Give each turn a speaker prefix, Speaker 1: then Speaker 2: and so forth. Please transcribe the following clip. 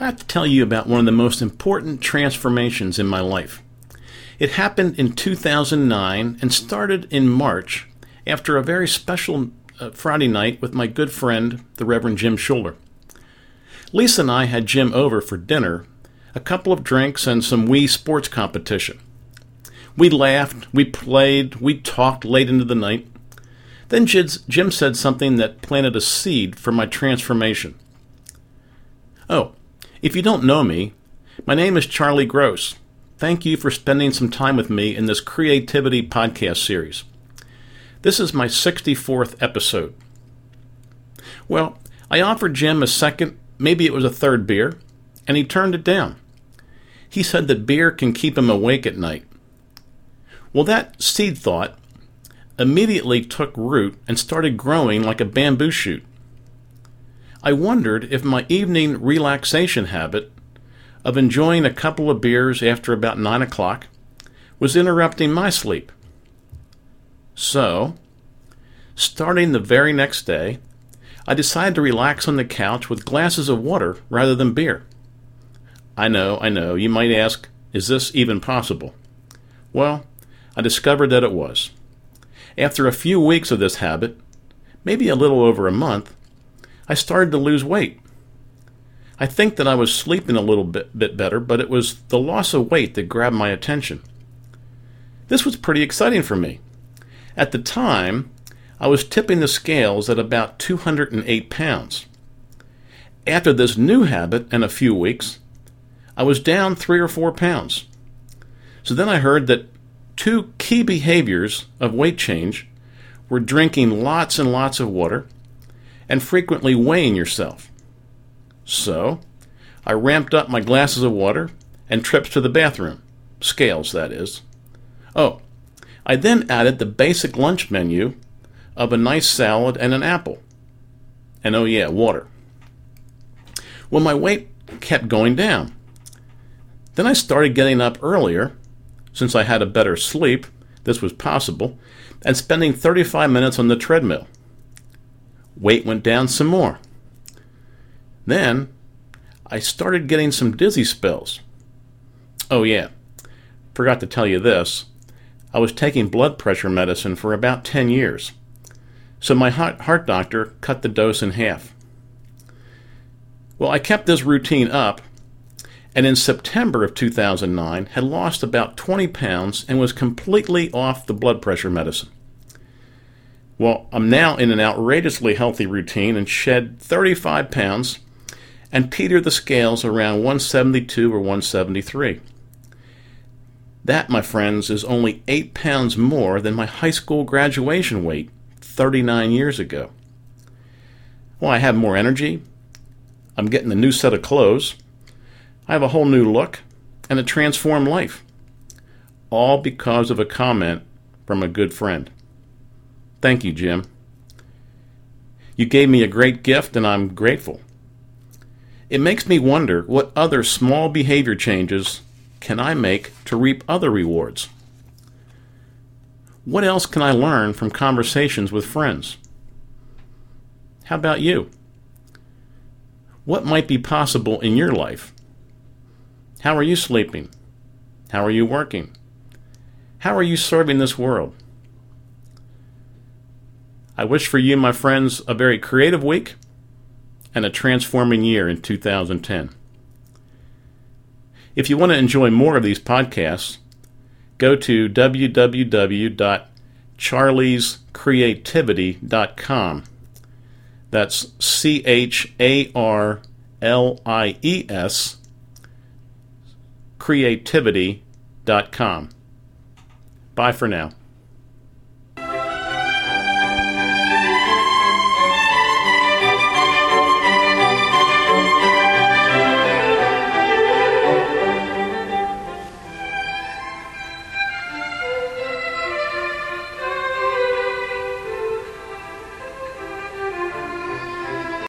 Speaker 1: I have to tell you about one of the most important transformations in my life. It happened in 2009 and started in March after a very special uh, Friday night with my good friend, the Reverend Jim Schuller. Lisa and I had Jim over for dinner, a couple of drinks, and some Wii sports competition. We laughed, we played, we talked late into the night. Then Jim said something that planted a seed for my transformation. Oh, if you don't know me, my name is Charlie Gross. Thank you for spending some time with me in this creativity podcast series. This is my 64th episode. Well, I offered Jim a second, maybe it was a third beer, and he turned it down. He said that beer can keep him awake at night. Well, that seed thought immediately took root and started growing like a bamboo shoot. I wondered if my evening relaxation habit of enjoying a couple of beers after about nine o'clock was interrupting my sleep. So, starting the very next day, I decided to relax on the couch with glasses of water rather than beer. I know, I know, you might ask, is this even possible? Well, I discovered that it was. After a few weeks of this habit, maybe a little over a month, I started to lose weight. I think that I was sleeping a little bit, bit better, but it was the loss of weight that grabbed my attention. This was pretty exciting for me. At the time, I was tipping the scales at about 208 pounds. After this new habit and a few weeks, I was down three or four pounds. So then I heard that two key behaviors of weight change were drinking lots and lots of water and frequently weighing yourself. So, I ramped up my glasses of water and trips to the bathroom. Scales, that is. Oh, I then added the basic lunch menu of a nice salad and an apple. And oh, yeah, water. Well, my weight kept going down. Then I started getting up earlier, since I had a better sleep, this was possible, and spending 35 minutes on the treadmill weight went down some more. Then I started getting some dizzy spells. Oh, yeah, forgot to tell you this. I was taking blood pressure medicine for about 10 years, so my heart doctor cut the dose in half. Well, I kept this routine up, and in September of 2009 had lost about 20 pounds and was completely off the blood pressure medicine. Well, I'm now in an outrageously healthy routine and shed 35 pounds and teeter the scales around 172 or 173. That, my friends, is only 8 pounds more than my high school graduation weight 39 years ago. Well, I have more energy. I'm getting a new set of clothes. I have a whole new look and a transformed life. All because of a comment from a good friend. Thank you, Jim. You gave me a great gift, and I'm grateful. It makes me wonder what other small behavior changes can I make to reap other rewards? What else can I learn from conversations with friends? How about you? What might be possible in your life? How are you sleeping? How are you working? How are you serving this world? I wish for you, my friends, a very creative week and a transforming year in 2010. If you want to enjoy more of these podcasts, go to www.charliescreativity.com. That's C H A R L I E S creativity.com. Bye for now.